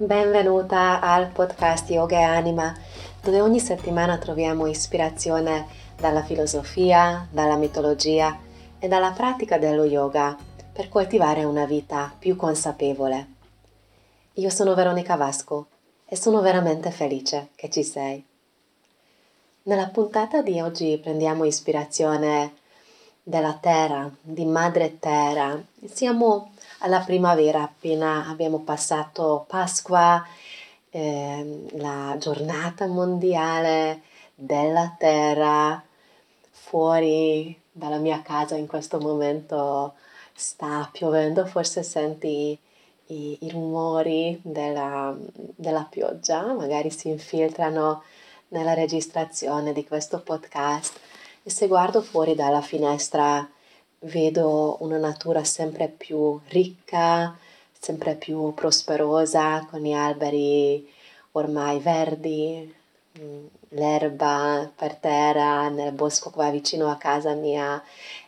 Benvenuta al podcast Yoga e Anima, dove ogni settimana troviamo ispirazione dalla filosofia, dalla mitologia e dalla pratica dello yoga per coltivare una vita più consapevole. Io sono Veronica Vasco e sono veramente felice che ci sei. Nella puntata di oggi prendiamo ispirazione della terra, di madre terra. Siamo alla primavera, appena abbiamo passato Pasqua, eh, la giornata mondiale della terra, fuori dalla mia casa in questo momento sta piovendo, forse senti i, i rumori della, della pioggia, magari si infiltrano nella registrazione di questo podcast e se guardo fuori dalla finestra vedo una natura sempre più ricca, sempre più prosperosa, con gli alberi ormai verdi, mm, l'erba per terra nel bosco qua vicino a casa mia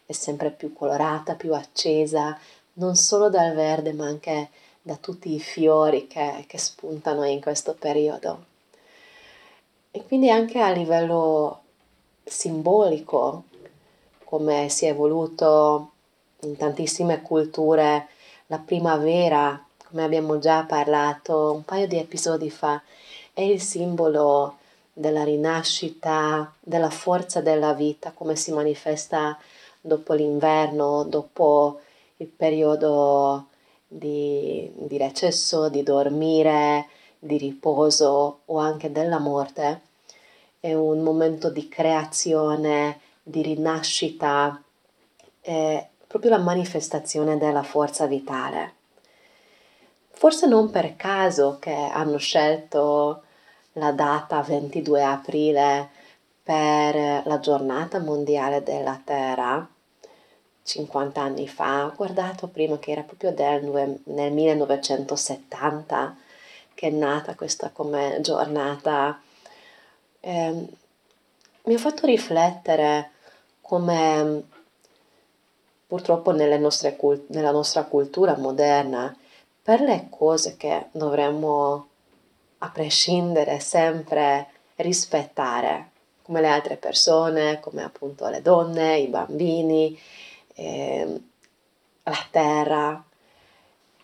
è sempre più colorata, più accesa, non solo dal verde ma anche da tutti i fiori che, che spuntano in questo periodo. E quindi anche a livello simbolico come si è evoluto in tantissime culture la primavera, come abbiamo già parlato un paio di episodi fa, è il simbolo della rinascita, della forza della vita, come si manifesta dopo l'inverno, dopo il periodo di, di recesso, di dormire, di riposo o anche della morte. È un momento di creazione, di rinascita, è proprio la manifestazione della forza vitale. Forse non per caso che hanno scelto la data 22 aprile per la giornata mondiale della Terra, 50 anni fa, ho guardato prima che era proprio del, nel 1970 che è nata questa come giornata. Eh, mi ha fatto riflettere come purtroppo nostre, nella nostra cultura moderna, per le cose che dovremmo a prescindere sempre rispettare, come le altre persone, come appunto le donne, i bambini, eh, la terra.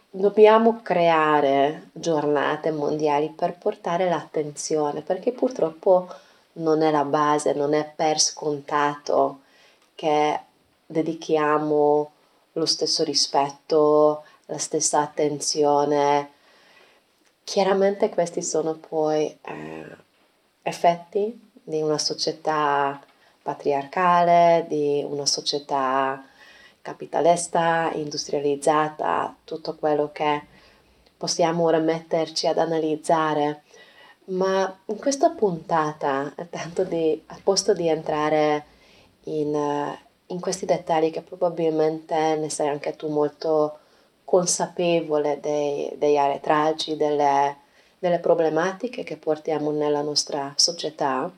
Dobbiamo creare giornate mondiali per portare l'attenzione, perché purtroppo non è la base, non è per scontato che dedichiamo lo stesso rispetto, la stessa attenzione. Chiaramente questi sono poi eh, effetti di una società patriarcale, di una società capitalista, industrializzata, tutto quello che possiamo ora metterci ad analizzare ma in questa puntata, tanto di, al posto di entrare in, uh, in questi dettagli che probabilmente ne sei anche tu molto consapevole dei, degli arretraggi, delle, delle problematiche che portiamo nella nostra società,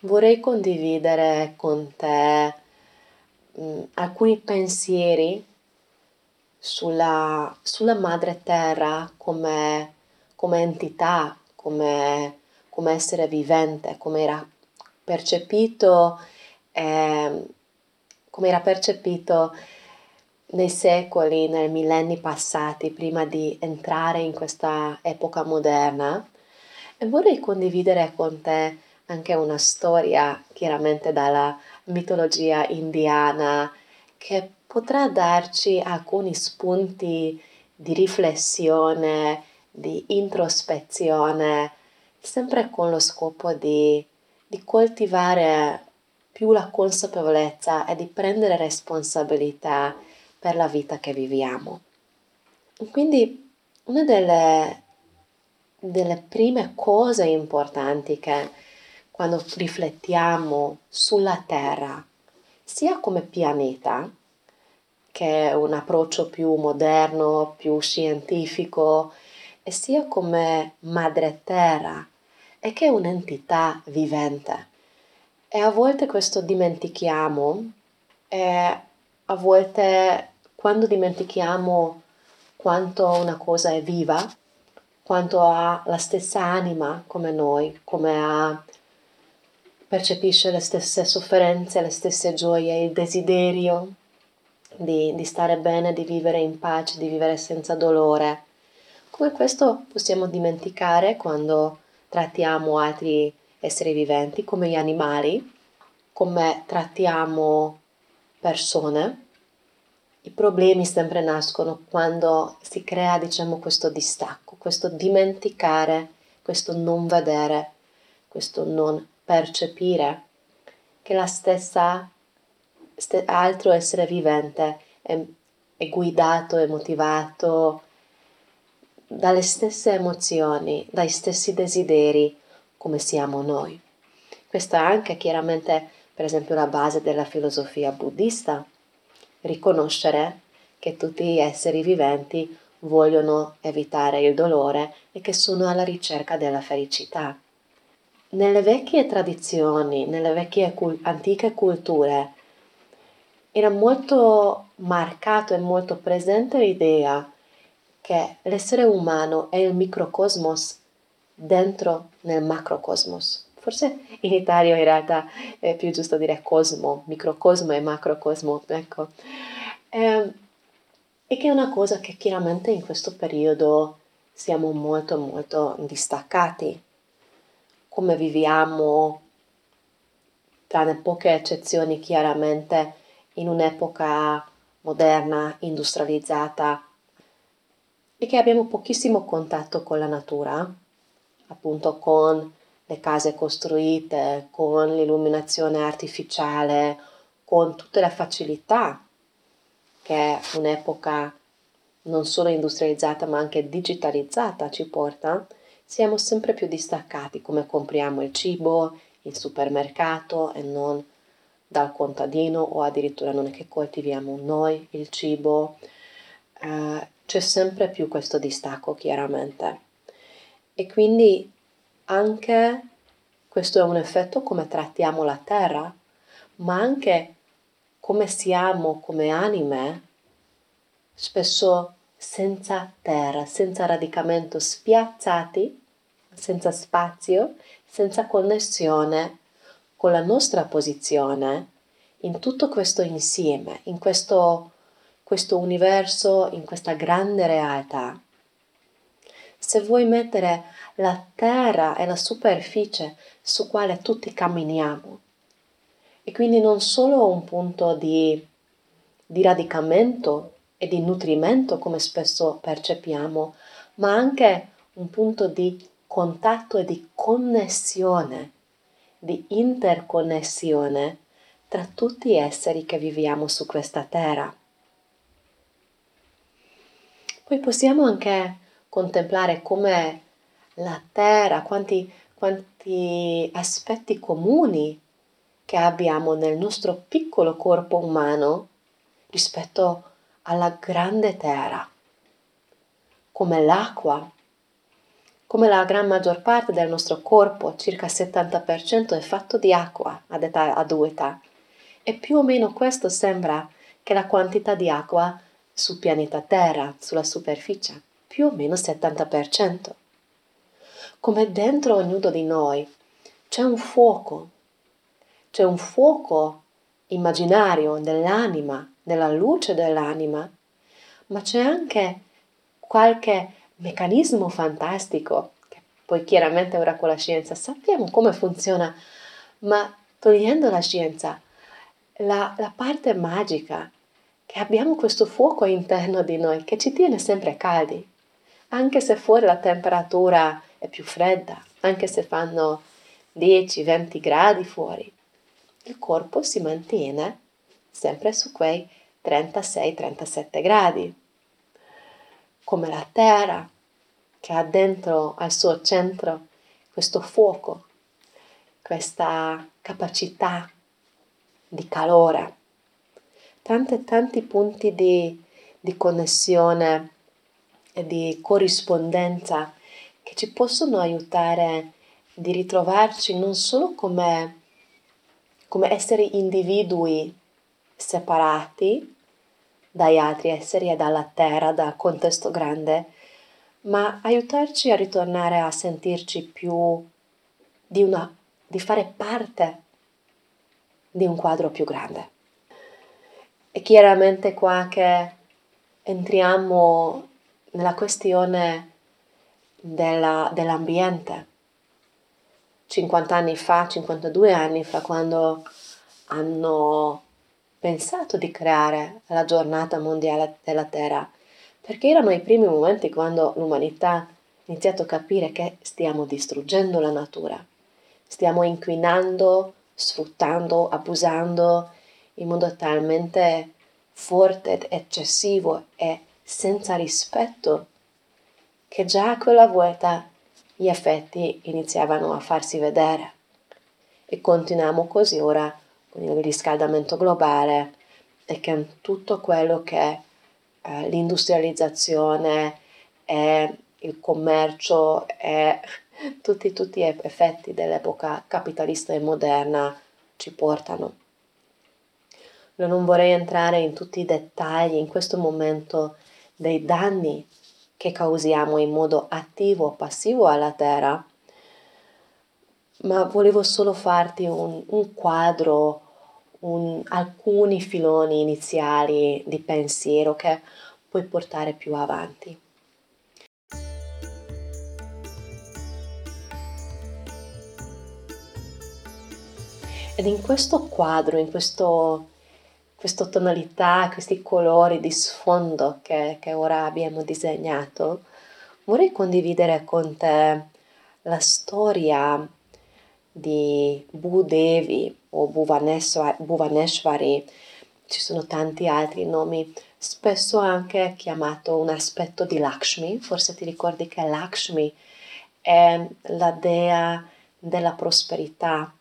vorrei condividere con te mh, mm, alcuni pensieri sulla, sulla madre terra come, come entità, come, come essere vivente, come era percepito, eh, come era percepito nei secoli, nei millenni passati, prima di entrare in questa epoca moderna. E vorrei condividere con te anche una storia, chiaramente dalla mitologia indiana, che potrà darci alcuni spunti di riflessione di introspezione, sempre con lo scopo di, di coltivare più la consapevolezza e di prendere responsabilità per la vita che viviamo. Quindi una delle, delle prime cose importanti che quando riflettiamo sulla Terra, sia come pianeta, che è un approccio più moderno, più scientifico, e sia come madre terra e che è un'entità vivente. E a volte questo dimentichiamo e a volte quando dimentichiamo quanto una cosa è viva, quanto ha la stessa anima come noi, come ha, percepisce le stesse sofferenze, le stesse gioie, il desiderio di, di stare bene, di vivere in pace, di vivere senza dolore. Come questo possiamo dimenticare quando trattiamo altri esseri viventi, come gli animali, come trattiamo persone. I problemi sempre nascono quando si crea, diciamo, questo distacco, questo dimenticare, questo non vedere, questo non percepire che la stessa st- altro essere vivente è, è guidato e motivato dalle stesse emozioni, dai stessi desideri come siamo noi. Questa è anche chiaramente, per esempio, la base della filosofia buddista, riconoscere che tutti gli esseri viventi vogliono evitare il dolore e che sono alla ricerca della felicità. Nelle vecchie tradizioni, nelle vecchie antiche culture, era molto marcato e molto presente l'idea che l'essere umano è il microcosmos dentro nel macrocosmos. Forse in Italia in realtà è più giusto dire cosmo, microcosmo e macrocosmo, ecco. Eh, e che è una cosa che chiaramente in questo periodo siamo molto molto distaccati. Come viviamo, tranne poche eccezioni chiaramente, in un'epoca moderna, industrializzata e che abbiamo pochissimo contatto con la natura, appunto con le case costruite, con l'illuminazione artificiale, con tutte le facilità che un'epoca non solo industrializzata ma anche digitalizzata ci porta, siamo sempre più distaccati come compriamo il cibo in supermercato e non dal contadino o addirittura non è che coltiviamo noi il cibo, eh, c'è sempre più questo distacco chiaramente. E quindi anche questo è un effetto come trattiamo la terra, ma anche come siamo come anime, spesso senza terra, senza radicamento, spiazzati, senza spazio, senza connessione con la nostra posizione in tutto questo insieme, in questo, questo universo, in questa grande realtà. Se vuoi mettere la terra e la superficie su quale tutti camminiamo, e quindi non solo un punto di, di radicamento e di nutrimento come spesso percepiamo, ma anche un punto di contatto e di connessione di interconnessione tra tutti gli esseri che viviamo su questa terra. Poi possiamo anche contemplare come la terra, quanti, quanti aspetti comuni che abbiamo nel nostro piccolo corpo umano rispetto alla grande terra, come l'acqua, come la gran maggior parte del nostro corpo, circa il 70% è fatto di acqua ad età adulta. E più o meno questo sembra che la quantità di acqua sul pianeta Terra, sulla superficie, più o meno il 70%. Come dentro ognuno di noi c'è un fuoco, c'è un fuoco immaginario dell'anima, della luce dell'anima, ma c'è anche qualche meccanismo fantastico, che poi chiaramente ora con la scienza sappiamo come funziona, ma togliendo la scienza, la, la parte magica, che abbiamo questo fuoco interno di noi che ci tiene sempre caldi, anche se fuori la temperatura è più fredda, anche se fanno 10-20 gradi fuori, il corpo si mantiene sempre su quei 36-37 gradi come la terra che ha dentro al suo centro questo fuoco, questa capacità di calore, tanti tanti punti di, di connessione e di corrispondenza che ci possono aiutare di ritrovarci non solo come, come esseri individui separati, dagli altri esseri e dalla terra, dal contesto grande, ma aiutarci a ritornare a sentirci più di, una, di fare parte di un quadro più grande. E chiaramente qua che entriamo nella questione della, dell'ambiente. 50 anni fa, 52 anni fa, quando hanno pensato di creare la giornata mondiale della Terra, perché erano i primi momenti quando l'umanità ha iniziato a capire che stiamo distruggendo la natura, stiamo inquinando, sfruttando, abusando in modo talmente forte, eccessivo e senza rispetto che già quella volta gli effetti iniziavano a farsi vedere. E continuiamo così ora con il riscaldamento globale e con tutto quello che eh, l'industrializzazione e il commercio e tutti, tutti gli effetti dell'epoca capitalista e moderna ci portano. Non vorrei entrare in tutti i dettagli in questo momento dei danni che causiamo in modo attivo o passivo alla Terra, ma volevo solo farti un, un quadro, un, alcuni filoni iniziali di pensiero che puoi portare più avanti. Ed in questo quadro, in questo questa tonalità, questi colori di sfondo che, che ora abbiamo disegnato, vorrei condividere con te la storia di Bhudevi o Bhuvaneshwari, ci sono tanti altri nomi, spesso anche chiamato un aspetto di Lakshmi, forse ti ricordi che Lakshmi è la dea della prosperità,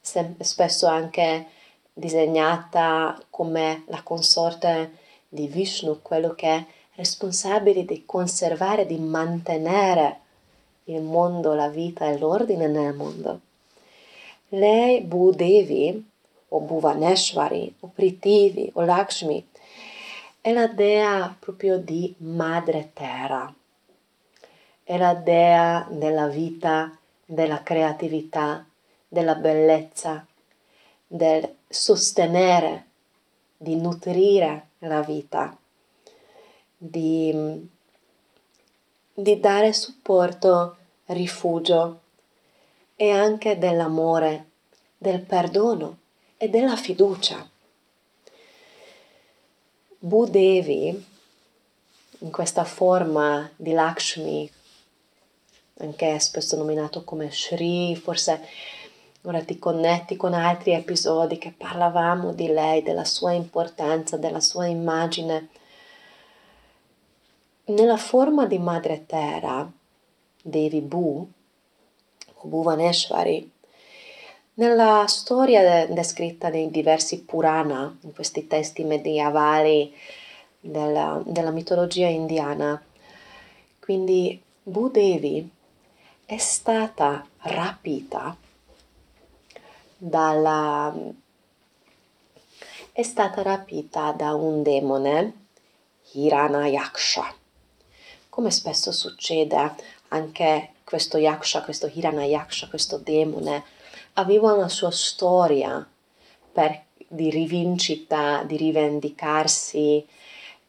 spesso anche disegnata come la consorte di Vishnu, quello che è responsabile di conservare, di mantenere il mondo, la vita e l'ordine nel mondo. Lei, Bhudevi, o Bhuvaneshwari, o Pritivi, o Lakshmi, è la dea proprio di madre terra, è la dea della vita, della creatività, della bellezza, del sostenere, di nutrire la vita, di, di dare supporto, rifugio e anche dell'amore, del perdono e della fiducia. Bhudevi, in questa forma di Lakshmi, anche spesso nominato come Shri, forse Ora ti connetti con altri episodi che parlavamo di lei, della sua importanza, della sua immagine. Nella forma di Madre Terra, Devi Bu, o Bhuvaneshwari, nella storia descritta nei diversi Purana, in questi testi medievali della, della mitologia indiana, quindi Bhudevi è stata rapita dalla... è stata rapita da un demone, Hiranayaksha. Come spesso succede, anche questo Yaksha, questo Hiranayaksha, questo demone, aveva una sua storia per, di rivincita, di rivendicarsi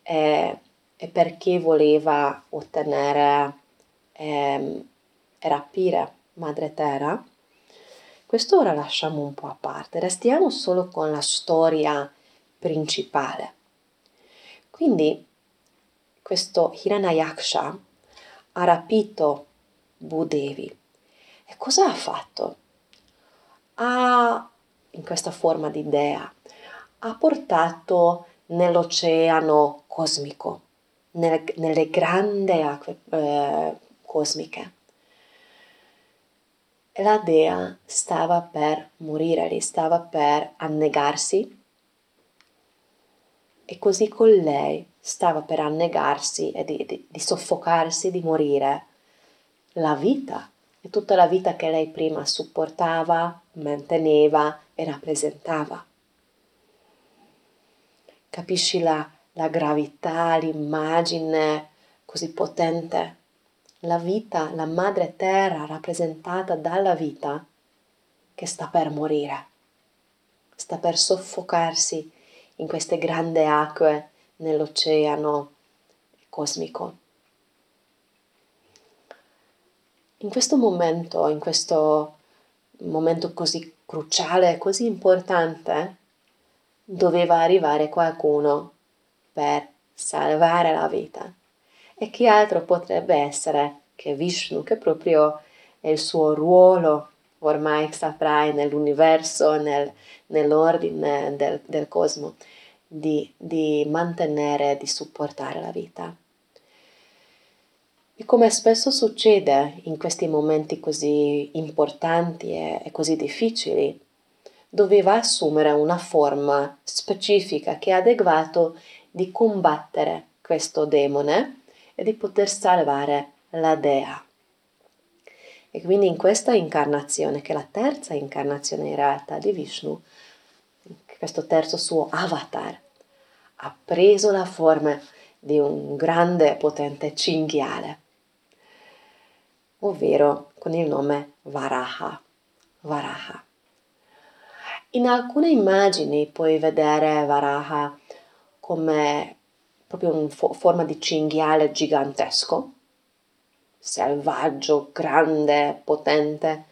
eh, e perché voleva ottenere eh, e rapire Madre Terra questo ora lasciamo un po' a parte, restiamo solo con la storia principale. Quindi questo Hiranayaksha ha rapito Bhudevi e cosa ha fatto? Ha, in questa forma di dea, ha portato nell'oceano cosmico, nelle, nelle grandi acque eh, cosmiche la dea stava per morire, stava per annegarsi. E così con lei stava per annegarsi e di, di, di soffocarsi, di morire la vita. E tutta la vita che lei prima supportava, manteneva e rappresentava. Capisci la, la gravità, l'immagine così potente la vita, la madre terra rappresentata dalla vita che sta per morire, sta per soffocarsi in queste grandi acque nell'oceano cosmico. In questo momento, in questo momento così cruciale, così importante, doveva arrivare qualcuno per salvare la vita. E chi altro potrebbe essere che Vishnu, che proprio è il suo ruolo, ormai saprai, nell'universo, nel, nell'ordine del, del cosmo, di, di mantenere, di supportare la vita. E come spesso succede in questi momenti così importanti e, e così difficili, doveva assumere una forma specifica che è adeguato di combattere questo demone e di poter salvare la dea. E quindi in questa incarnazione, che è la terza incarnazione in realtà di Vishnu, questo terzo suo avatar, ha preso la forma di un grande potente cinghiale, ovvero con il nome Varaha. Varaha. In alcune immagini puoi vedere Varaha come proprio in fo- forma di cinghiale gigantesco, selvaggio, grande, potente.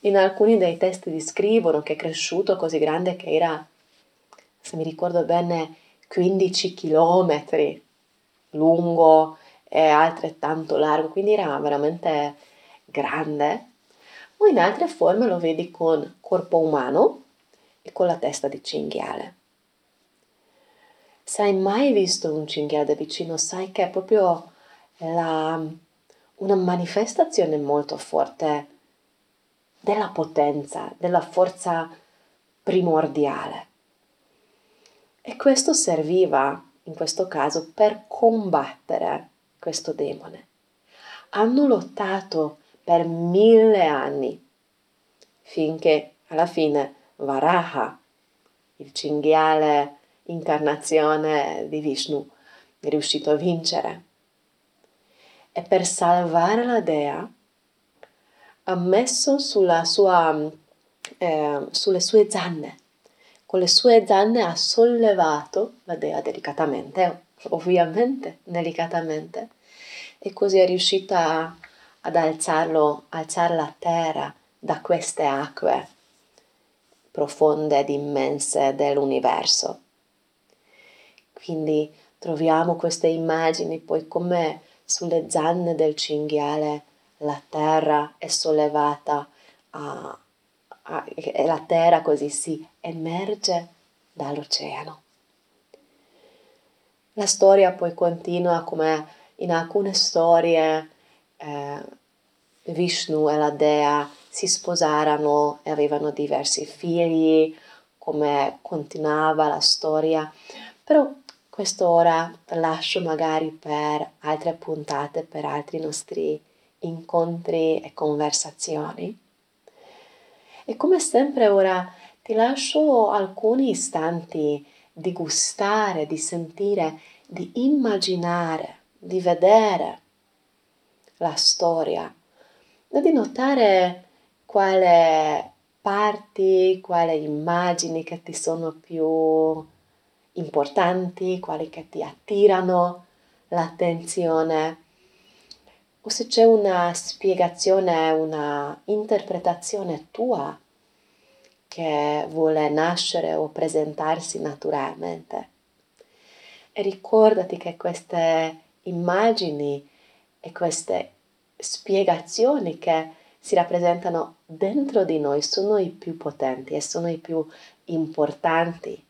In alcuni dei testi descrivono che è cresciuto così grande che era, se mi ricordo bene, 15 km lungo e altrettanto largo, quindi era veramente grande. O in altre forme lo vedi con corpo umano e con la testa di cinghiale se hai mai visto un cinghiale da vicino, sai che è proprio la, una manifestazione molto forte della potenza, della forza primordiale. E questo serviva, in questo caso, per combattere questo demone. Hanno lottato per mille anni, finché alla fine Varaha, il cinghiale incarnazione di Vishnu, è riuscito a vincere. E per salvare la dea ha messo sulla sua, eh, sulle sue zanne, con le sue zanne ha sollevato la dea delicatamente, ovviamente delicatamente, e così è riuscita ad alzarlo, alzare la terra da queste acque profonde ed immense dell'universo. Quindi troviamo queste immagini poi come sulle zanne del cinghiale la terra è sollevata a, a, e la terra così si emerge dall'oceano. La storia poi continua come in alcune storie eh, Vishnu e la dea si sposarono e avevano diversi figli, come continuava la storia, però questo ora lascio magari per altre puntate, per altri nostri incontri e conversazioni. E come sempre ora ti lascio alcuni istanti di gustare, di sentire, di immaginare, di vedere la storia e di notare quale parti, quali immagini che ti sono più importanti, quali che ti attirano l'attenzione, o se c'è una spiegazione, una interpretazione tua che vuole nascere o presentarsi naturalmente. E ricordati che queste immagini e queste spiegazioni che si rappresentano dentro di noi sono i più potenti e sono i più importanti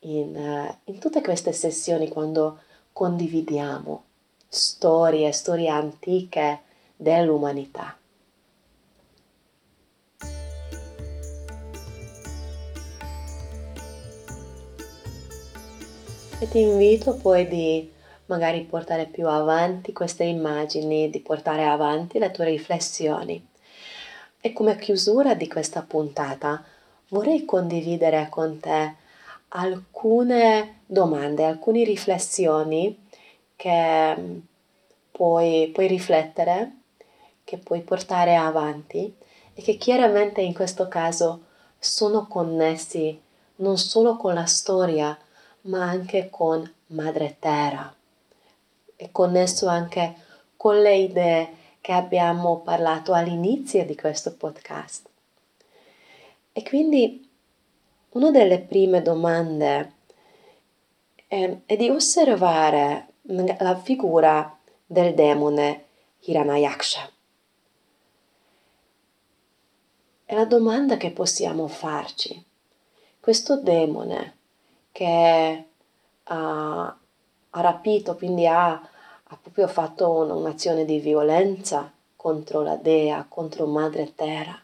in, uh, in tutte queste sessioni quando condividiamo storie, storie antiche dell'umanità. E ti invito poi di magari portare più avanti queste immagini, di portare avanti le tue riflessioni. E come chiusura di questa puntata vorrei condividere con te alcune domande, alcune riflessioni che mm, puoi, puoi riflettere che puoi portare avanti e che chiaramente in questo caso sono connessi non solo con la storia, ma anche con Madre Terra. È connesso anche con le idee che abbiamo parlato all'inizio di questo podcast. E quindi una delle prime domande è, è di osservare la figura del demone Hiranayaksha. È la domanda che possiamo farci. Questo demone che ha, ha rapito, quindi ha, ha proprio fatto un'azione di violenza contro la dea, contro Madre Terra,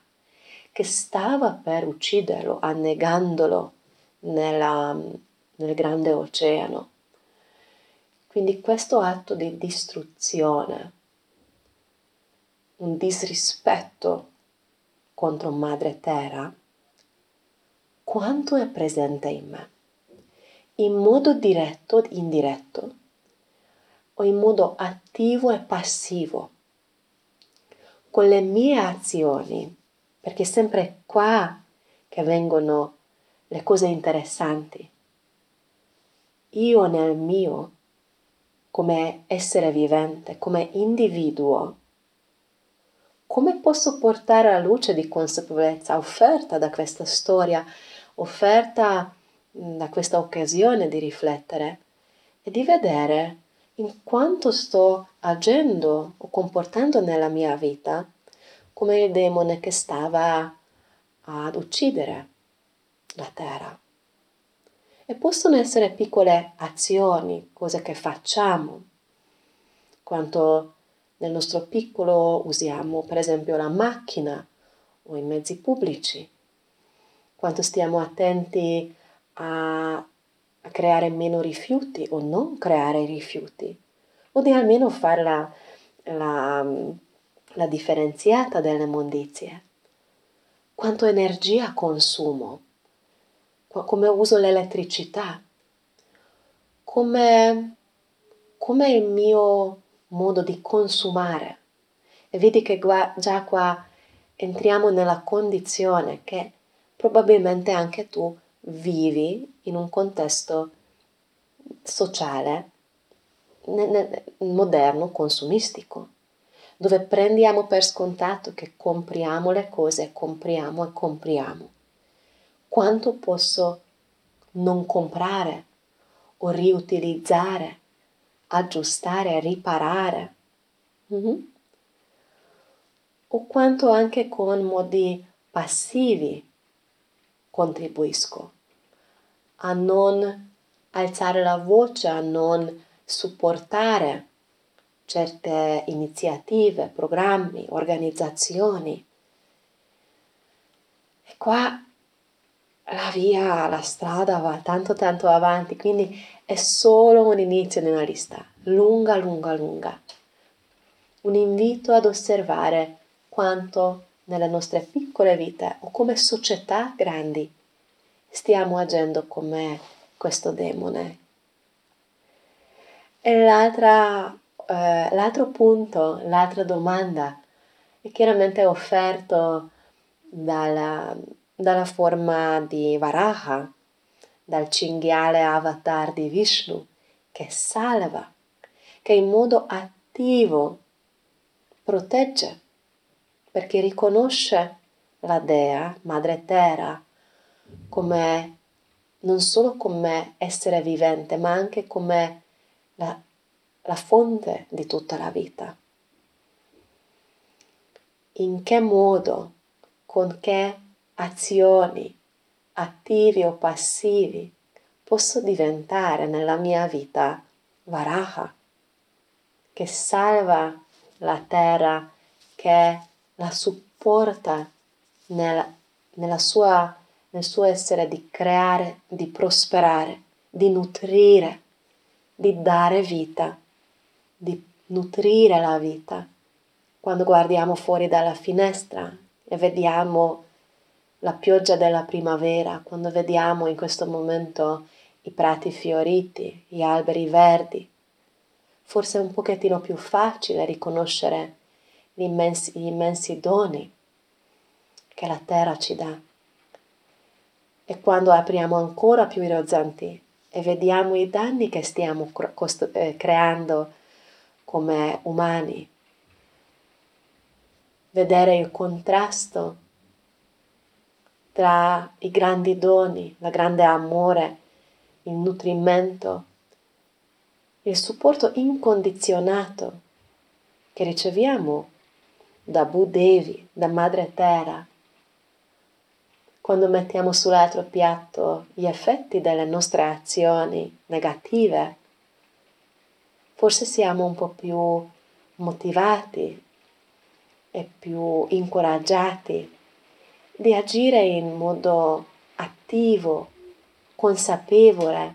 che stava per ucciderlo, annegandolo nella, nel grande oceano. Quindi questo atto di distruzione, un disrispetto contro Madre Terra, quanto è presente in me, in modo diretto o indiretto, o in modo attivo e passivo, con le mie azioni, perché è sempre qua che vengono le cose interessanti. Io nel mio, come essere vivente, come individuo, come posso portare la luce di consapevolezza offerta da questa storia, offerta da questa occasione di riflettere e di vedere in quanto sto agendo o comportando nella mia vita come il demone che stava ad uccidere la terra. E possono essere piccole azioni, cose che facciamo, quanto nel nostro piccolo usiamo per esempio la macchina o i mezzi pubblici, quanto stiamo attenti a, creare meno rifiuti o non creare rifiuti, o di almeno fare la, la, la differenziata delle mondizie. Quanto energia consumo, come uso l'elettricità, come, come il mio modo di consumare. E vedi che già qua entriamo nella condizione che probabilmente anche tu vivi in un contesto sociale moderno, consumistico, dove prendiamo per scontato che compriamo le cose, compriamo e compriamo. Quanto posso non comprare o riutilizzare aggiustare, riparare. Mm-hmm. O quanto anche con modi passivi contribuisco a non alzare la voce, a non supportare certe iniziative, programmi, organizzazioni. E qua la via, la strada va tanto tanto avanti, quindi è solo un inizio di una lista, lunga, lunga, lunga. Un invito ad osservare quanto nelle nostre piccole vite o come società grandi stiamo agendo come questo demone. E l'altra, eh, l'altro punto, l'altra domanda è chiaramente offerto dalla, dalla forma di Varaha, dal cinghiale avatar di Vishnu, che salva, che in modo attivo protegge, perché riconosce la Dea, Madre Terra, come non solo come essere vivente, ma anche come la, la fonte di tutta la vita. In che modo, con che azioni attivi o passivi posso diventare nella mia vita Varaha, che salva la terra, che la supporta nel, sua, nel suo essere di creare, di prosperare, di nutrire, di dare vita, di nutrire la vita. Quando guardiamo fuori dalla finestra e vediamo la pioggia della primavera, quando vediamo in questo momento i prati fioriti, gli alberi verdi, forse è un pochettino più facile riconoscere gli immensi, gli immensi doni che la terra ci dà. E quando apriamo ancora più i orizzonti e vediamo i danni che stiamo eh, creando come umani, vedere il contrasto tra i grandi doni, la grande amore, il nutrimento, il supporto incondizionato che riceviamo da Budevi, da Madre Terra, quando mettiamo sull'altro piatto gli effetti delle nostre azioni negative, forse siamo un po' più motivati e più incoraggiati di agire in modo attivo, consapevole,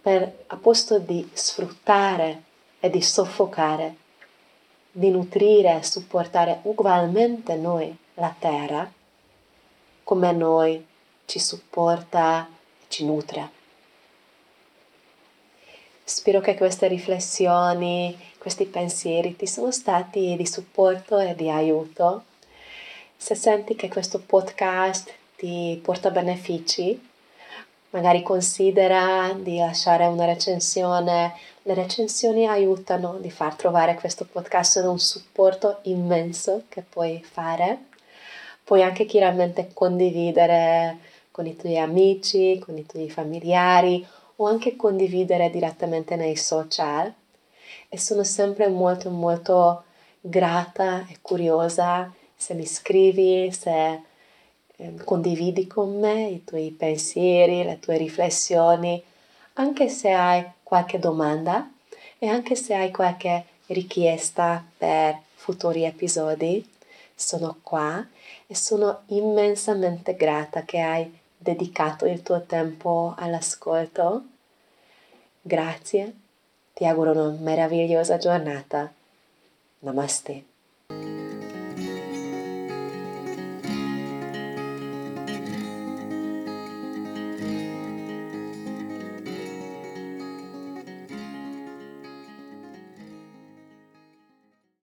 per, a posto di sfruttare e di soffocare, di nutrire e supportare ugualmente noi la terra come noi ci supporta e ci nutre. Spero che queste riflessioni, questi pensieri ti sono stati di supporto e di aiuto. Se senti che questo podcast ti porta benefici, magari considera di lasciare una recensione. Le recensioni aiutano di far trovare questo podcast un supporto immenso che puoi fare puoi anche chiaramente condividere con i tuoi amici, con i tuoi familiari o anche condividere direttamente nei social e sono sempre molto molto grata e curiosa se mi scrivi, se eh, condividi con me i tuoi pensieri, le tue riflessioni, anche se hai qualche domanda e anche se hai qualche richiesta per futuri episodi, sono qua e sono immensamente grata che hai dedicato il tuo tempo all'ascolto. Grazie, ti auguro una meravigliosa giornata. Namaste.